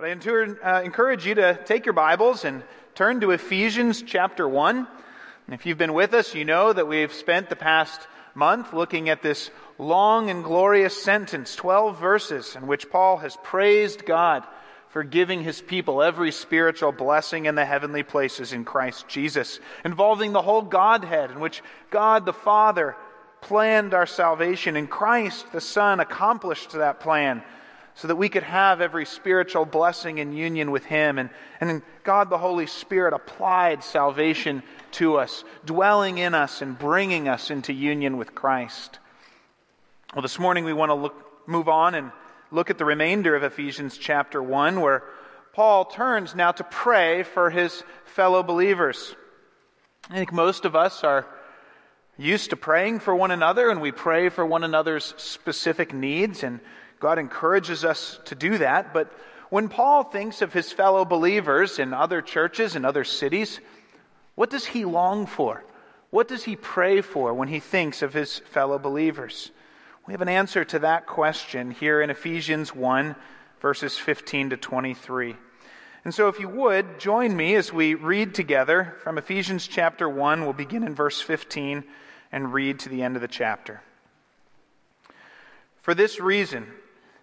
But I uh, encourage you to take your Bibles and turn to Ephesians chapter 1. And if you've been with us, you know that we've spent the past month looking at this long and glorious sentence, 12 verses, in which Paul has praised God for giving his people every spiritual blessing in the heavenly places in Christ Jesus, involving the whole Godhead, in which God the Father planned our salvation, and Christ the Son accomplished that plan so that we could have every spiritual blessing in union with Him. And, and God the Holy Spirit applied salvation to us, dwelling in us and bringing us into union with Christ. Well, this morning we want to look, move on and look at the remainder of Ephesians chapter 1, where Paul turns now to pray for his fellow believers. I think most of us are used to praying for one another, and we pray for one another's specific needs, and God encourages us to do that. But when Paul thinks of his fellow believers in other churches and other cities, what does he long for? What does he pray for when he thinks of his fellow believers? We have an answer to that question here in Ephesians 1, verses 15 to 23. And so, if you would, join me as we read together from Ephesians chapter 1. We'll begin in verse 15 and read to the end of the chapter. For this reason,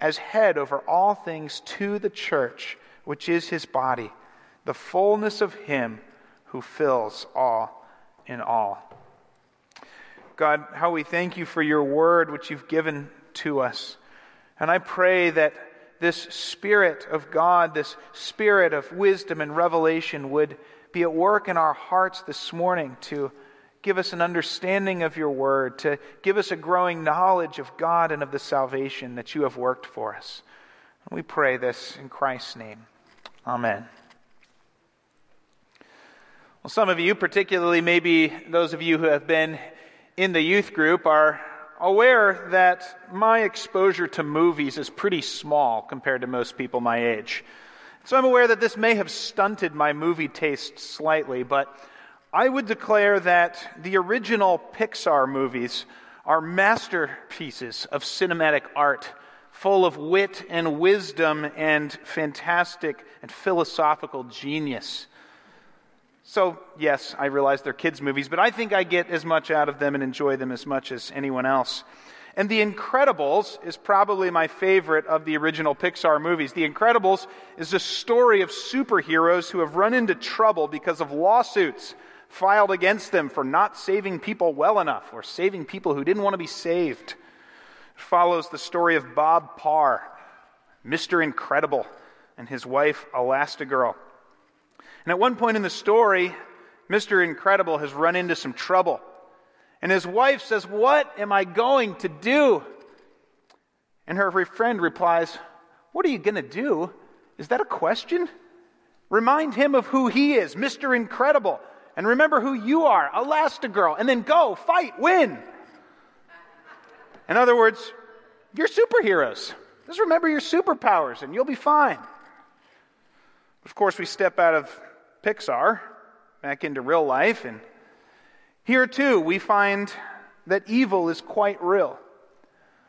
as head over all things to the church, which is his body, the fullness of him who fills all in all. God, how we thank you for your word which you've given to us. And I pray that this Spirit of God, this Spirit of wisdom and revelation, would be at work in our hearts this morning to give us an understanding of your word, to give us a growing knowledge of God and of the salvation that you have worked for us. We pray this in Christ's name. Amen. Well, some of you, particularly maybe those of you who have been in the youth group, are aware that my exposure to movies is pretty small compared to most people my age. So I'm aware that this may have stunted my movie taste slightly, but I would declare that the original Pixar movies are masterpieces of cinematic art, full of wit and wisdom and fantastic and philosophical genius. So, yes, I realize they're kids' movies, but I think I get as much out of them and enjoy them as much as anyone else. And The Incredibles is probably my favorite of the original Pixar movies. The Incredibles is a story of superheroes who have run into trouble because of lawsuits filed against them for not saving people well enough or saving people who didn't want to be saved. It follows the story of Bob Parr, Mr. Incredible, and his wife Elastigirl. And at one point in the story, Mr. Incredible has run into some trouble. And his wife says, What am I going to do? And her friend replies, What are you going to do? Is that a question? Remind him of who he is, Mr. Incredible, and remember who you are, Elastigirl, and then go, fight, win. In other words, you're superheroes. Just remember your superpowers and you'll be fine. Of course, we step out of Pixar back into real life. And here too, we find that evil is quite real.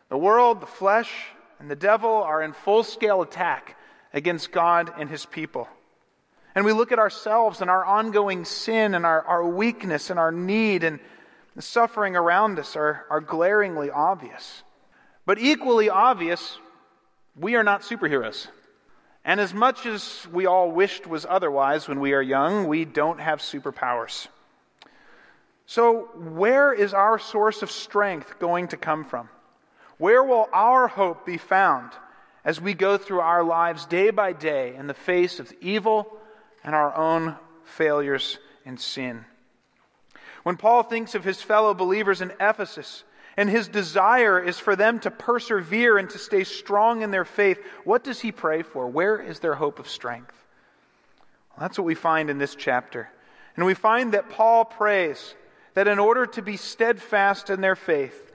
The world, the flesh, and the devil are in full scale attack against God and his people. And we look at ourselves and our ongoing sin and our, our weakness and our need and the suffering around us are, are glaringly obvious. But equally obvious, we are not superheroes. And as much as we all wished was otherwise when we are young, we don't have superpowers. So, where is our source of strength going to come from? Where will our hope be found as we go through our lives day by day in the face of evil and our own failures and sin? When Paul thinks of his fellow believers in Ephesus, and his desire is for them to persevere and to stay strong in their faith, what does he pray for? Where is their hope of strength? Well, that's what we find in this chapter. And we find that Paul prays that in order to be steadfast in their faith,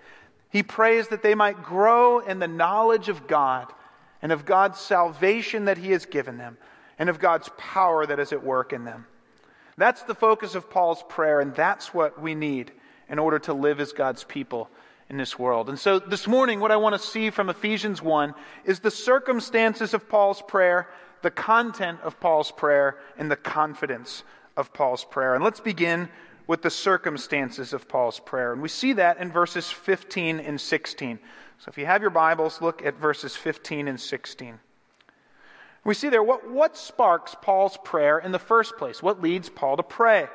he prays that they might grow in the knowledge of God and of God's salvation that he has given them and of God's power that is at work in them. That's the focus of Paul's prayer, and that's what we need in order to live as God's people in this world. And so this morning, what I want to see from Ephesians 1 is the circumstances of Paul's prayer, the content of Paul's prayer, and the confidence of Paul's prayer. And let's begin with the circumstances of Paul's prayer. And we see that in verses 15 and 16. So if you have your Bibles, look at verses 15 and 16. We see there what, what sparks Paul's prayer in the first place? What leads Paul to pray?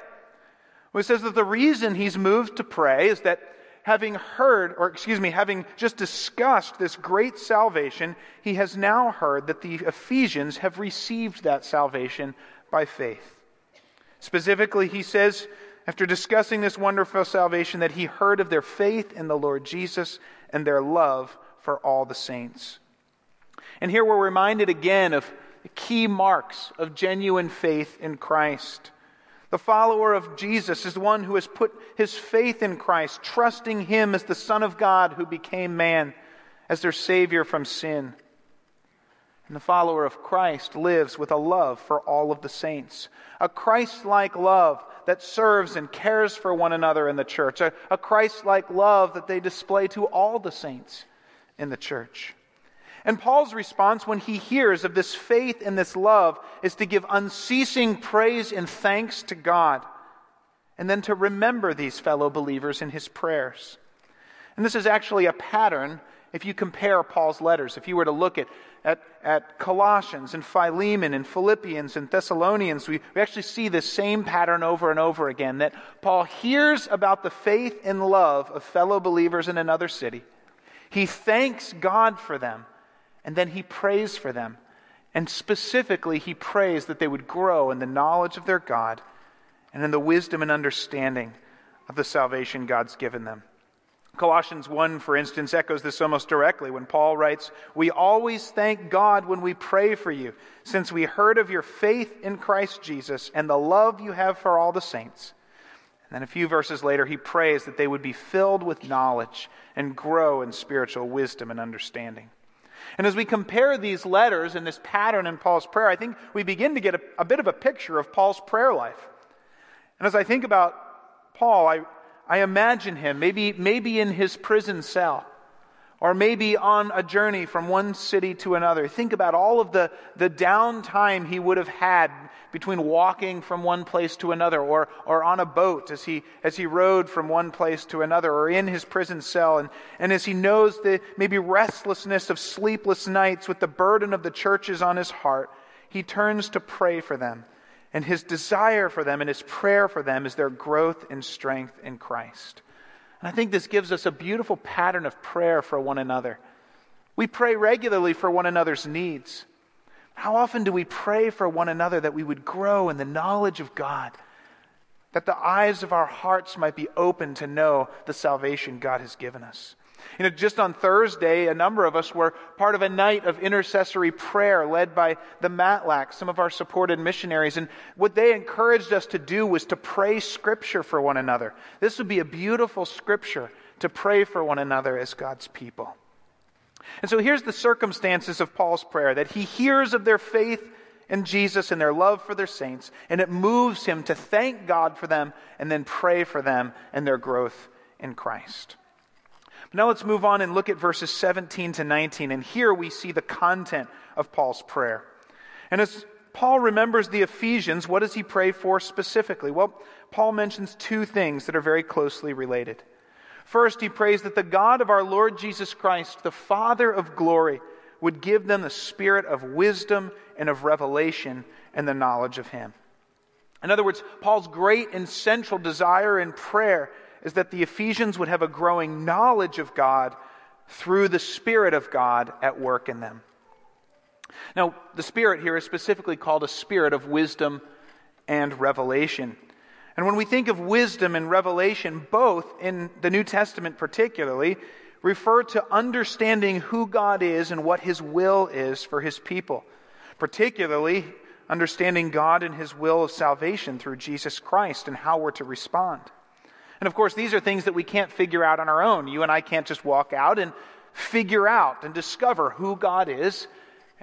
Well, it says that the reason he's moved to pray is that having heard, or excuse me, having just discussed this great salvation, he has now heard that the Ephesians have received that salvation by faith. Specifically, he says, after discussing this wonderful salvation, that he heard of their faith in the Lord Jesus and their love for all the saints. And here we're reminded again of key marks of genuine faith in Christ. The follower of Jesus is one who has put his faith in Christ, trusting him as the Son of God who became man, as their Savior from sin. And the follower of Christ lives with a love for all of the saints, a Christ like love that serves and cares for one another in the church, a, a Christ like love that they display to all the saints in the church. And Paul's response when he hears of this faith and this love is to give unceasing praise and thanks to God, and then to remember these fellow believers in his prayers. And this is actually a pattern if you compare Paul's letters. If you were to look at, at, at Colossians and Philemon and Philippians and Thessalonians, we, we actually see this same pattern over and over again that Paul hears about the faith and love of fellow believers in another city. He thanks God for them and then he prays for them. And specifically, he prays that they would grow in the knowledge of their God and in the wisdom and understanding of the salvation God's given them. Colossians 1, for instance, echoes this almost directly when Paul writes, We always thank God when we pray for you, since we heard of your faith in Christ Jesus and the love you have for all the saints. And then a few verses later, he prays that they would be filled with knowledge and grow in spiritual wisdom and understanding. And as we compare these letters and this pattern in Paul's prayer, I think we begin to get a, a bit of a picture of Paul's prayer life. And as I think about Paul, I, I imagine him maybe, maybe in his prison cell or maybe on a journey from one city to another. Think about all of the, the downtime he would have had between walking from one place to another or, or on a boat as he, as he rode from one place to another or in his prison cell. And, and as he knows the maybe restlessness of sleepless nights with the burden of the churches on his heart, he turns to pray for them. And his desire for them and his prayer for them is their growth and strength in Christ. And I think this gives us a beautiful pattern of prayer for one another. We pray regularly for one another's needs. How often do we pray for one another that we would grow in the knowledge of God? That the eyes of our hearts might be open to know the salvation God has given us. You know, just on Thursday, a number of us were part of a night of intercessory prayer led by the Matlacks, some of our supported missionaries. And what they encouraged us to do was to pray scripture for one another. This would be a beautiful scripture to pray for one another as God's people. And so here's the circumstances of Paul's prayer that he hears of their faith in Jesus and their love for their saints, and it moves him to thank God for them and then pray for them and their growth in Christ. But now let's move on and look at verses 17 to 19, and here we see the content of Paul's prayer. And as Paul remembers the Ephesians, what does he pray for specifically? Well, Paul mentions two things that are very closely related. First, he prays that the God of our Lord Jesus Christ, the Father of glory, would give them the spirit of wisdom and of revelation and the knowledge of Him. In other words, Paul's great and central desire in prayer is that the Ephesians would have a growing knowledge of God through the Spirit of God at work in them. Now, the Spirit here is specifically called a spirit of wisdom and revelation. And when we think of wisdom and revelation, both in the New Testament particularly, refer to understanding who God is and what His will is for His people, particularly understanding God and His will of salvation through Jesus Christ and how we're to respond. And of course, these are things that we can't figure out on our own. You and I can't just walk out and figure out and discover who God is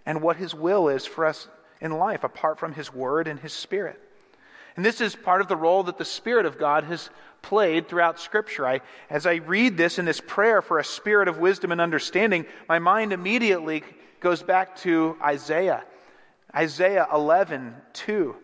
and what His will is for us in life apart from His Word and His Spirit. And this is part of the role that the Spirit of God has played throughout Scripture. I, as I read this in this prayer for a spirit of wisdom and understanding, my mind immediately goes back to Isaiah, Isaiah 11, 2.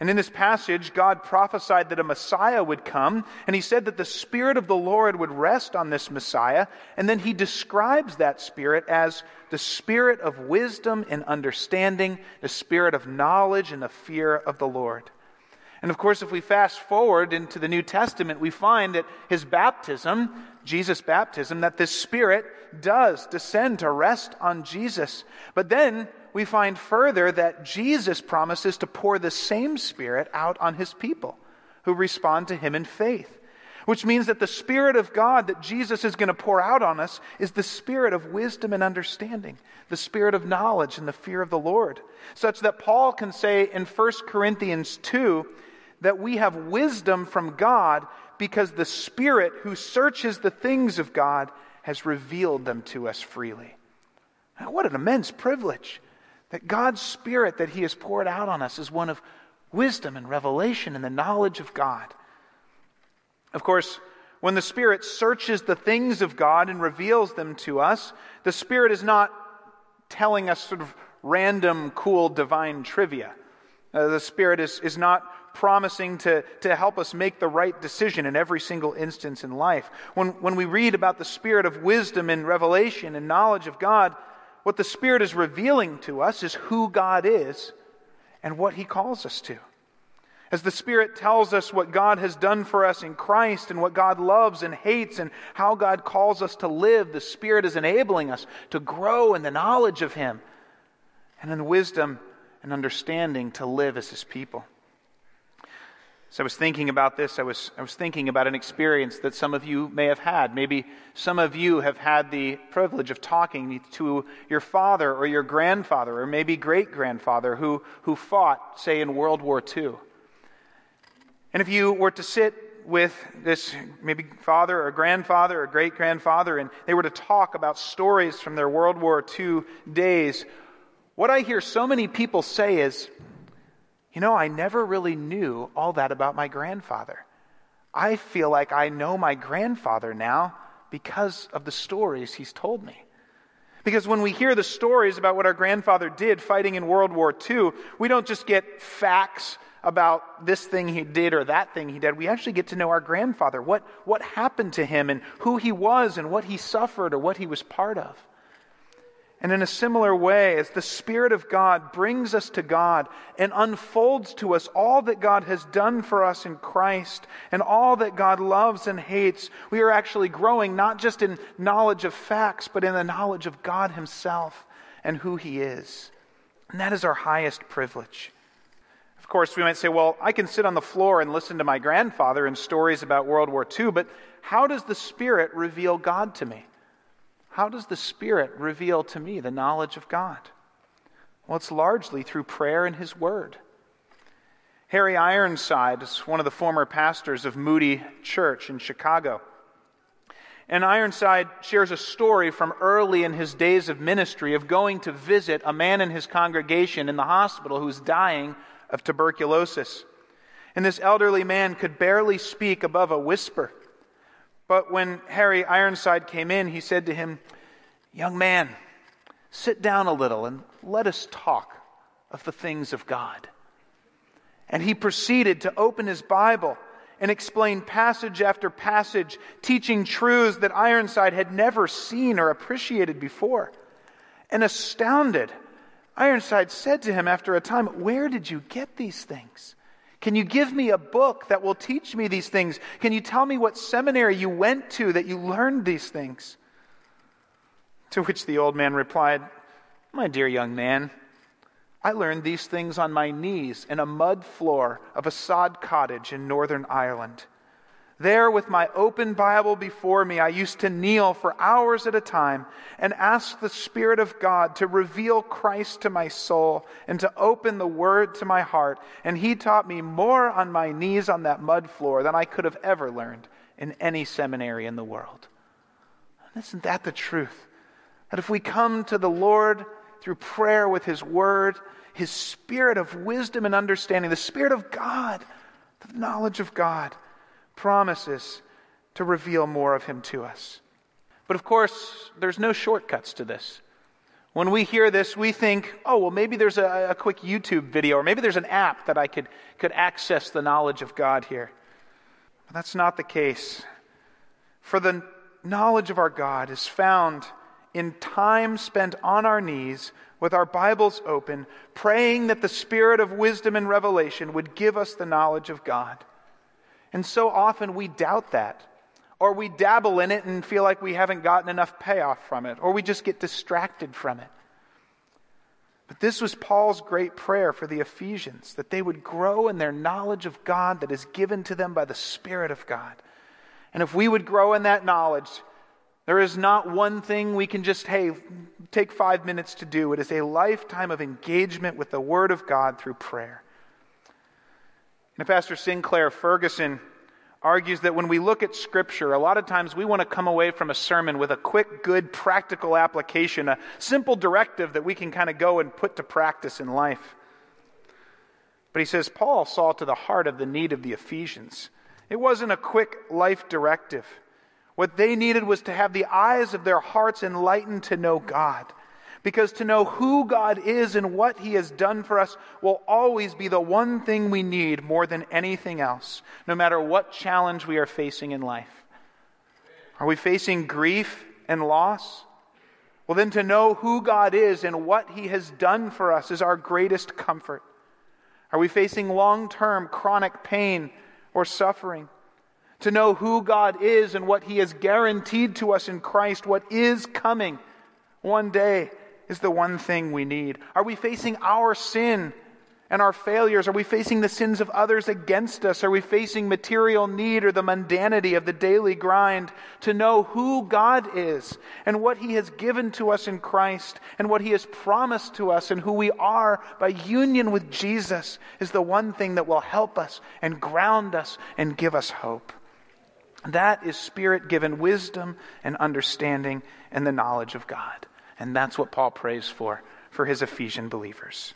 And in this passage, God prophesied that a Messiah would come, and he said that the Spirit of the Lord would rest on this Messiah, and then he describes that Spirit as the Spirit of wisdom and understanding, the Spirit of knowledge and the fear of the Lord. And of course, if we fast forward into the New Testament, we find that his baptism, Jesus' baptism, that this Spirit does descend to rest on Jesus. But then we find further that Jesus promises to pour the same Spirit out on his people who respond to him in faith. Which means that the Spirit of God that Jesus is going to pour out on us is the Spirit of wisdom and understanding, the Spirit of knowledge and the fear of the Lord. Such that Paul can say in 1 Corinthians 2 that we have wisdom from God because the Spirit who searches the things of God has revealed them to us freely. What an immense privilege that God's Spirit that He has poured out on us is one of wisdom and revelation and the knowledge of God. Of course, when the Spirit searches the things of God and reveals them to us, the Spirit is not telling us sort of random, cool, divine trivia. Uh, the Spirit is, is not promising to, to help us make the right decision in every single instance in life. When, when we read about the spirit of wisdom and revelation and knowledge of God, what the Spirit is revealing to us is who God is and what He calls us to. As the Spirit tells us what God has done for us in Christ and what God loves and hates and how God calls us to live, the Spirit is enabling us to grow in the knowledge of Him and in wisdom and understanding to live as His people. So I was thinking about this. I was, I was thinking about an experience that some of you may have had. Maybe some of you have had the privilege of talking to your father or your grandfather or maybe great grandfather who, who fought, say, in World War II. And if you were to sit with this maybe father or grandfather or great grandfather and they were to talk about stories from their World War II days, what I hear so many people say is, you know, I never really knew all that about my grandfather. I feel like I know my grandfather now because of the stories he's told me. Because when we hear the stories about what our grandfather did fighting in World War II, we don't just get facts about this thing he did or that thing he did. We actually get to know our grandfather, what, what happened to him, and who he was, and what he suffered or what he was part of. And in a similar way, as the Spirit of God brings us to God and unfolds to us all that God has done for us in Christ and all that God loves and hates, we are actually growing not just in knowledge of facts, but in the knowledge of God Himself and who He is. And that is our highest privilege. Of course, we might say, well, I can sit on the floor and listen to my grandfather and stories about World War II, but how does the Spirit reveal God to me? How does the Spirit reveal to me the knowledge of God? Well, it's largely through prayer and His Word. Harry Ironside is one of the former pastors of Moody Church in Chicago. And Ironside shares a story from early in his days of ministry of going to visit a man in his congregation in the hospital who was dying of tuberculosis. And this elderly man could barely speak above a whisper. But when Harry Ironside came in, he said to him, Young man, sit down a little and let us talk of the things of God. And he proceeded to open his Bible and explain passage after passage, teaching truths that Ironside had never seen or appreciated before. And astounded, Ironside said to him after a time, Where did you get these things? Can you give me a book that will teach me these things? Can you tell me what seminary you went to that you learned these things? To which the old man replied, My dear young man, I learned these things on my knees in a mud floor of a sod cottage in Northern Ireland. There, with my open Bible before me, I used to kneel for hours at a time and ask the Spirit of God to reveal Christ to my soul and to open the Word to my heart. And He taught me more on my knees on that mud floor than I could have ever learned in any seminary in the world. isn't that the truth? That if we come to the Lord through prayer with His Word, His Spirit of wisdom and understanding, the Spirit of God, the knowledge of God, promises to reveal more of Him to us. But of course, there's no shortcuts to this. When we hear this, we think, oh, well, maybe there's a, a, quick YouTube video, or maybe there's an app that I could, could access the knowledge of God here. But that's not the case. For the knowledge of our God is found in time spent on our knees with our Bibles open, praying that the Spirit of wisdom and revelation would give us the knowledge of God. And so often we doubt that, or we dabble in it and feel like we haven't gotten enough payoff from it, or we just get distracted from it. But this was Paul's great prayer for the Ephesians that they would grow in their knowledge of God that is given to them by the Spirit of God. And if we would grow in that knowledge, there is not one thing we can just, hey, take five minutes to do. It is a lifetime of engagement with the Word of God through prayer. And Pastor Sinclair Ferguson argues that when we look at Scripture, a lot of times we want to come away from a sermon with a quick, good, practical application, a simple directive that we can kind of go and put to practice in life. But he says Paul saw to the heart of the need of the Ephesians. It wasn't a quick life directive. What they needed was to have the eyes of their hearts enlightened to know God. Because to know who God is and what He has done for us will always be the one thing we need more than anything else, no matter what challenge we are facing in life. Are we facing grief and loss? Well, then to know who God is and what He has done for us is our greatest comfort. Are we facing long term chronic pain or suffering? to know who God is and what He has guaranteed to us in Christ, what is coming one day, is the one thing we need. Are we facing our sin and our failures? Are we facing the sins of others against us? Are we facing material need or the mundanity of the daily grind? To know who God is and what He has given to us in Christ and what He has promised to us and who we are by union with Jesus is the one thing that will help us and ground us and give us hope. That is spirit given wisdom and understanding and the knowledge of God. And that's what Paul prays for for his Ephesian believers.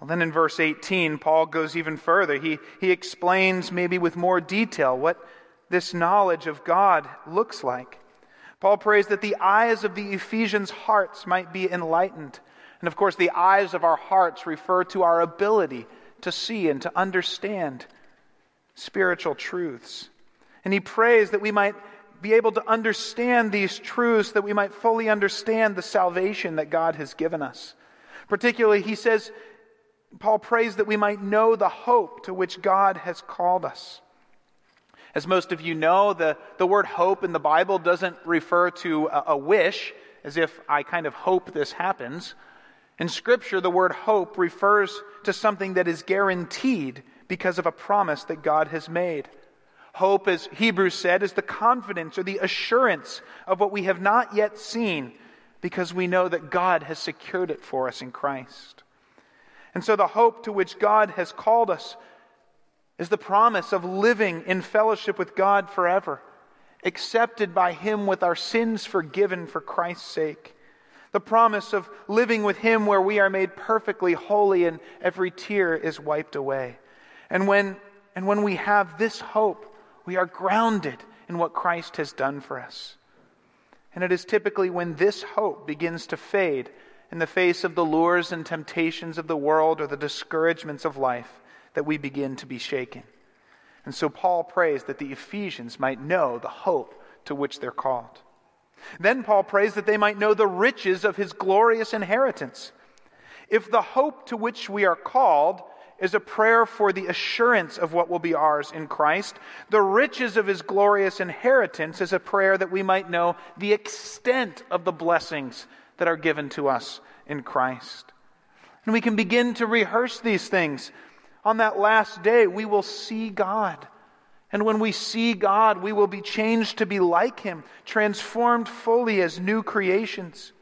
Well, then in verse 18, Paul goes even further. He, he explains, maybe with more detail, what this knowledge of God looks like. Paul prays that the eyes of the Ephesians' hearts might be enlightened. And of course, the eyes of our hearts refer to our ability to see and to understand spiritual truths. And he prays that we might be able to understand these truths, that we might fully understand the salvation that God has given us. Particularly, he says, Paul prays that we might know the hope to which God has called us. As most of you know, the, the word hope in the Bible doesn't refer to a, a wish, as if I kind of hope this happens. In Scripture, the word hope refers to something that is guaranteed because of a promise that God has made. Hope, as Hebrews said, is the confidence or the assurance of what we have not yet seen because we know that God has secured it for us in Christ. And so the hope to which God has called us is the promise of living in fellowship with God forever. accepted by Him with our sins forgiven for Christ's sake. The promise of living with Him where we are made perfectly holy and every tear is wiped away. And when, and when we have this hope, we are grounded in what Christ has done for us. And it is typically when this hope begins to fade in the face of the lures and temptations of the world or the discouragements of life that we begin to be shaken. And so Paul prays that the Ephesians might know the hope to which they're called. Then Paul prays that they might know the riches of his glorious inheritance. If the hope to which we are called is a prayer for the assurance of what will be ours in Christ, the riches of his glorious inheritance is a prayer that we might know the extent of the blessings that are given to us in Christ. And we can begin to rehearse these things. On that last day, we will see God. And when we see God, we will be changed to be like Him, transformed fully as new creations.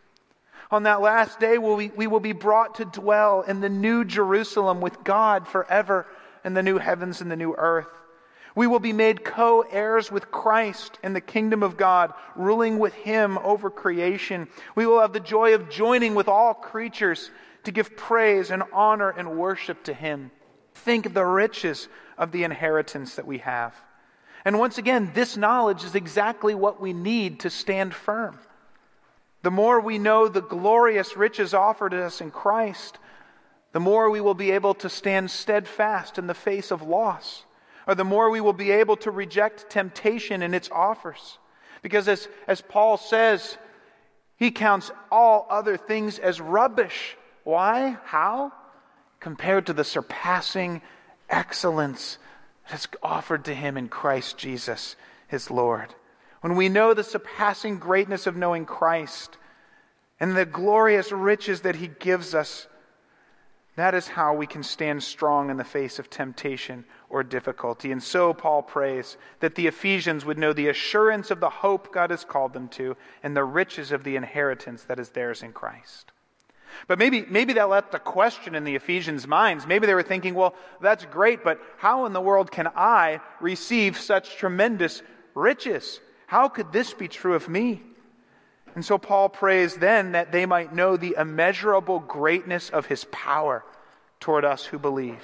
On that last day, we, we will be brought to dwell in the new Jerusalem with God forever in the new heavens and the new earth. We will be made co heirs with Christ in the kingdom of God, ruling with Him over creation. We will have the joy of joining with all creatures to give praise and honor and worship to Him. Think of the riches of the inheritance that we have. And once again, this knowledge is exactly what we need to stand firm. The more we know the glorious riches offered us in Christ, the more we will be able to stand steadfast in the face of loss or the more we will be able to reject temptation and its offers. Because as, as Paul says, he counts all other things as rubbish. Why? How? Compared to the surpassing excellence that's offered to him in Christ Jesus, his Lord. When we know the surpassing greatness of knowing Christ and the glorious riches that he gives us, that is how we can stand strong in the face of temptation or difficulty. And so Paul prays that the Ephesians would know the assurance of the hope God has called them to and the riches of the inheritance that is theirs in Christ. But maybe, maybe that left a question in the Ephesians' minds. Maybe they were thinking, well, that's great, but how in the world can I receive such tremendous riches? How could this be true of me? And so Paul prays then that they might know the immeasurable greatness of his power toward us who believe.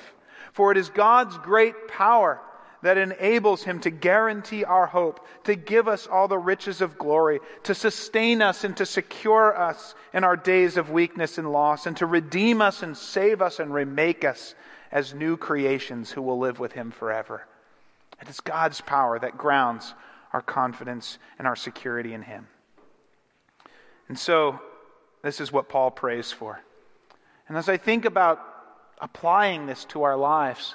For it is God's great power that enables him to guarantee our hope, to give us all the riches of glory, to sustain us and to secure us in our days of weakness and loss, and to redeem us and save us and remake us as new creations who will live with him forever. It is God's power that grounds our confidence and our security in him. And so, this is what Paul prays for. And as I think about applying this to our lives,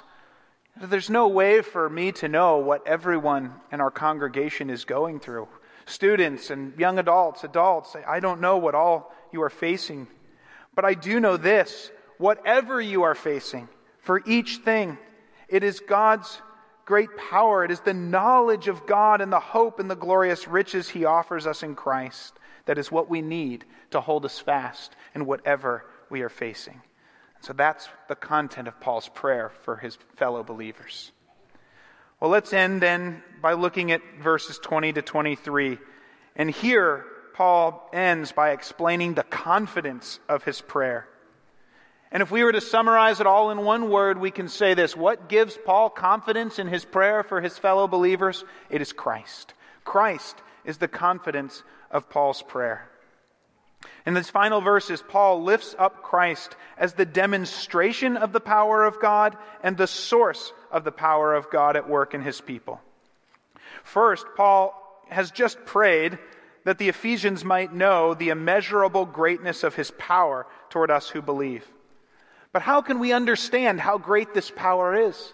there's no way for me to know what everyone in our congregation is going through. Students and young adults, adults, I don't know what all you are facing. But I do know this whatever you are facing, for each thing, it is God's great power. It is the knowledge of God and the hope and the glorious riches He offers us in Christ that is what we need to hold us fast in whatever we are facing. So that's the content of Paul's prayer for his fellow believers. Well, let's end then by looking at verses 20 to 23. And here, Paul ends by explaining the confidence of his prayer. And if we were to summarize it all in one word, we can say this What gives Paul confidence in his prayer for his fellow believers? It is Christ. Christ is the confidence of Paul's prayer. In these final verses, Paul lifts up Christ as the demonstration of the power of God and the source of the power of God at work in his people. First, Paul has just prayed that the Ephesians might know the immeasurable greatness of his power toward us who believe. But how can we understand how great this power is?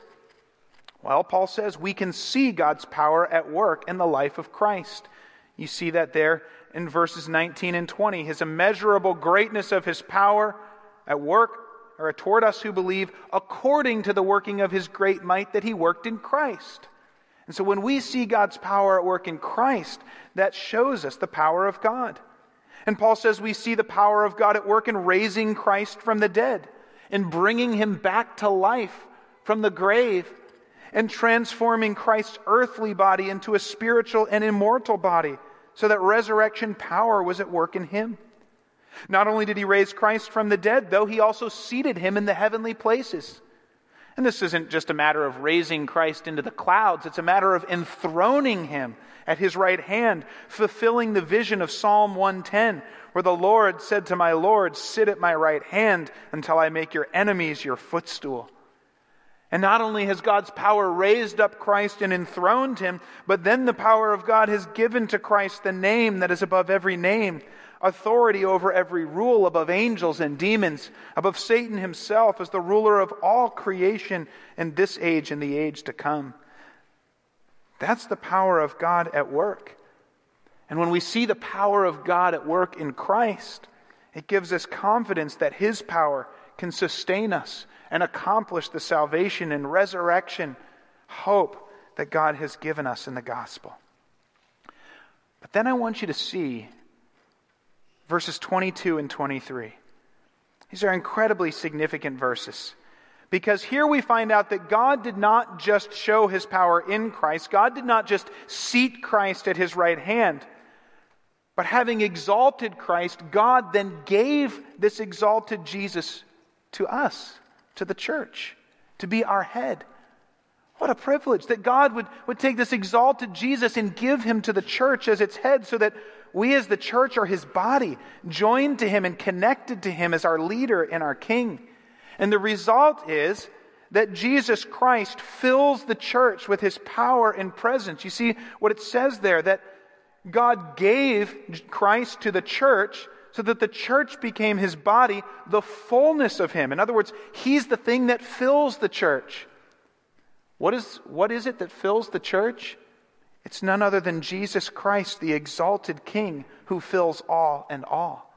Well, Paul says we can see God's power at work in the life of Christ. You see that there in verses 19 and 20. His immeasurable greatness of his power at work or toward us who believe according to the working of his great might that he worked in Christ. And so when we see God's power at work in Christ, that shows us the power of God. And Paul says we see the power of God at work in raising Christ from the dead, in bringing him back to life from the grave and transforming Christ's earthly body into a spiritual and immortal body so that resurrection power was at work in him. Not only did he raise Christ from the dead, though, he also seated him in the heavenly places. And this isn't just a matter of raising Christ into the clouds, it's a matter of enthroning him at his right hand, fulfilling the vision of Psalm 110, where the Lord said to my Lord, Sit at my right hand until I make your enemies your footstool. And not only has God's power raised up Christ and enthroned him, but then the power of God has given to Christ the name that is above every name, authority over every rule, above angels and demons, above Satan himself as the ruler of all creation in this age and the age to come. That's the power of God at work. And when we see the power of God at work in Christ, it gives us confidence that his power can sustain us and accomplish the salvation and resurrection hope that God has given us in the gospel. But then I want you to see verses 22 and 23. These are incredibly significant verses. Because here we find out that God did not just show his power in Christ, God did not just seat Christ at his right hand, but having exalted Christ, God then gave this exalted Jesus to us to the church, to be our head. What a privilege that God would, would take this exalted Jesus and give him to the church as its head so that we as the church are his body, joined to him and connected to him as our leader and our king. And the result is that Jesus Christ fills the church with his power and presence. You see what it says there that God gave Christ to the church so that the church became his body, the fullness of him. In other words, he's the thing that fills the church. What is, what is it that fills the church? It's none other than Jesus Christ, the exalted King who fills all and all.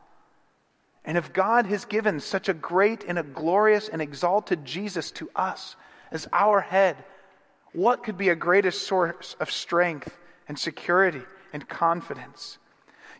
And if God has given such a great and a glorious and exalted Jesus to us as our head, what could be a greater source of strength and security and confidence?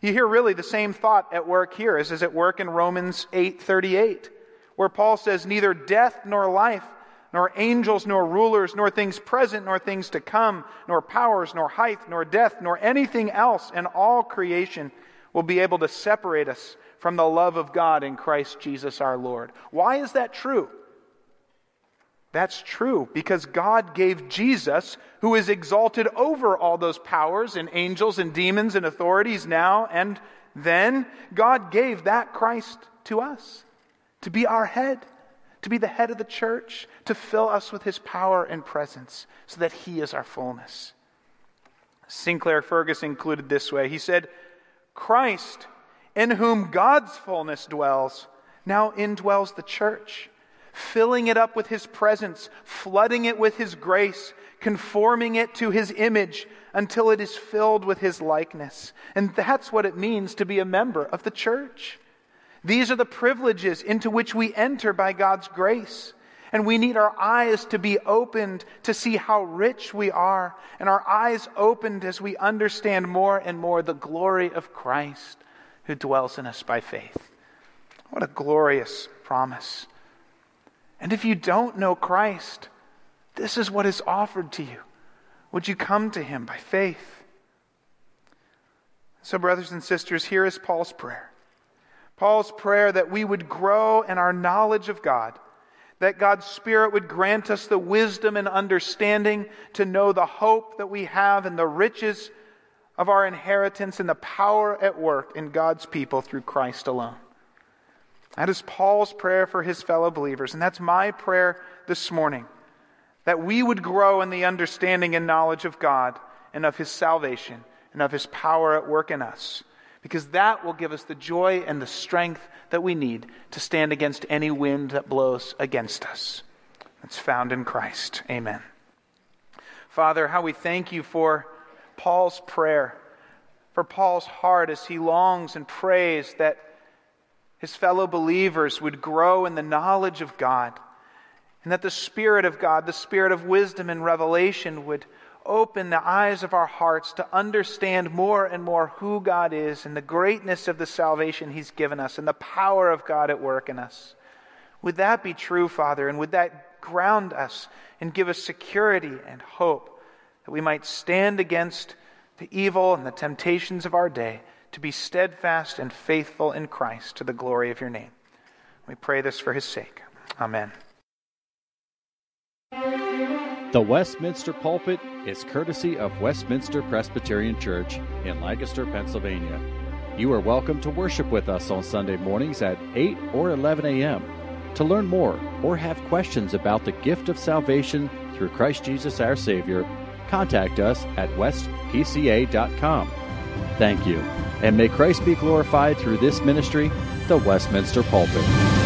You hear really the same thought at work here as is at work in Romans 8:38, where Paul says neither death nor life, nor angels nor rulers, nor things present nor things to come, nor powers nor height nor depth nor anything else in all creation will be able to separate us from the love of God in Christ Jesus our Lord. Why is that true? That's true because God gave Jesus, who is exalted over all those powers and angels and demons and authorities now and then, God gave that Christ to us to be our head, to be the head of the church, to fill us with his power and presence so that he is our fullness. Sinclair Ferguson included this way He said, Christ, in whom God's fullness dwells, now indwells the church filling it up with His presence, flooding it with His grace, conforming it to His image until it is filled with His likeness. And that's what it means to be a member of the church. These are the privileges into which we enter by God's grace. And we need our eyes to be opened to see how rich we are, and our eyes opened as we understand more and more the glory of Christ who dwells in us by faith. What a glorious promise. And if you don't know Christ, this is what is offered to you. Would you come to him by faith? So, brothers and sisters, here is Paul's prayer. Paul's prayer that we would grow in our knowledge of God, that God's Spirit would grant us the wisdom and understanding to know the hope that we have and the riches of our inheritance and the power at work in God's people through Christ alone. That is Paul's prayer for his fellow believers, and that's my prayer this morning that we would grow in the understanding and knowledge of God and of his salvation and of his power at work in us, because that will give us the joy and the strength that we need to stand against any wind that blows against us. It's found in Christ. Amen. Father, how we thank you for Paul's prayer, for Paul's heart as he longs and prays that his fellow believers would grow in the knowledge of God, and that the Spirit of God, the Spirit of wisdom and revelation, would open the eyes of our hearts to understand more and more who God is and the greatness of the salvation He's given us and the power of God at work in us. Would that be true, Father? And would that ground us and give us security and hope, that we might stand against the evil and the temptations of our day to be steadfast and faithful in Christ to the glory of your name. We pray this for his sake. Amen. The Westminster Pulpit is courtesy of Westminster Presbyterian Church in Lancaster, Pennsylvania. You are welcome to worship with us on Sunday mornings at 8 or 11 a.m. To learn more or have questions about the gift of salvation through Christ Jesus our Savior, contact us at westpca.com. Thank you, and may Christ be glorified through this ministry, the Westminster Pulpit.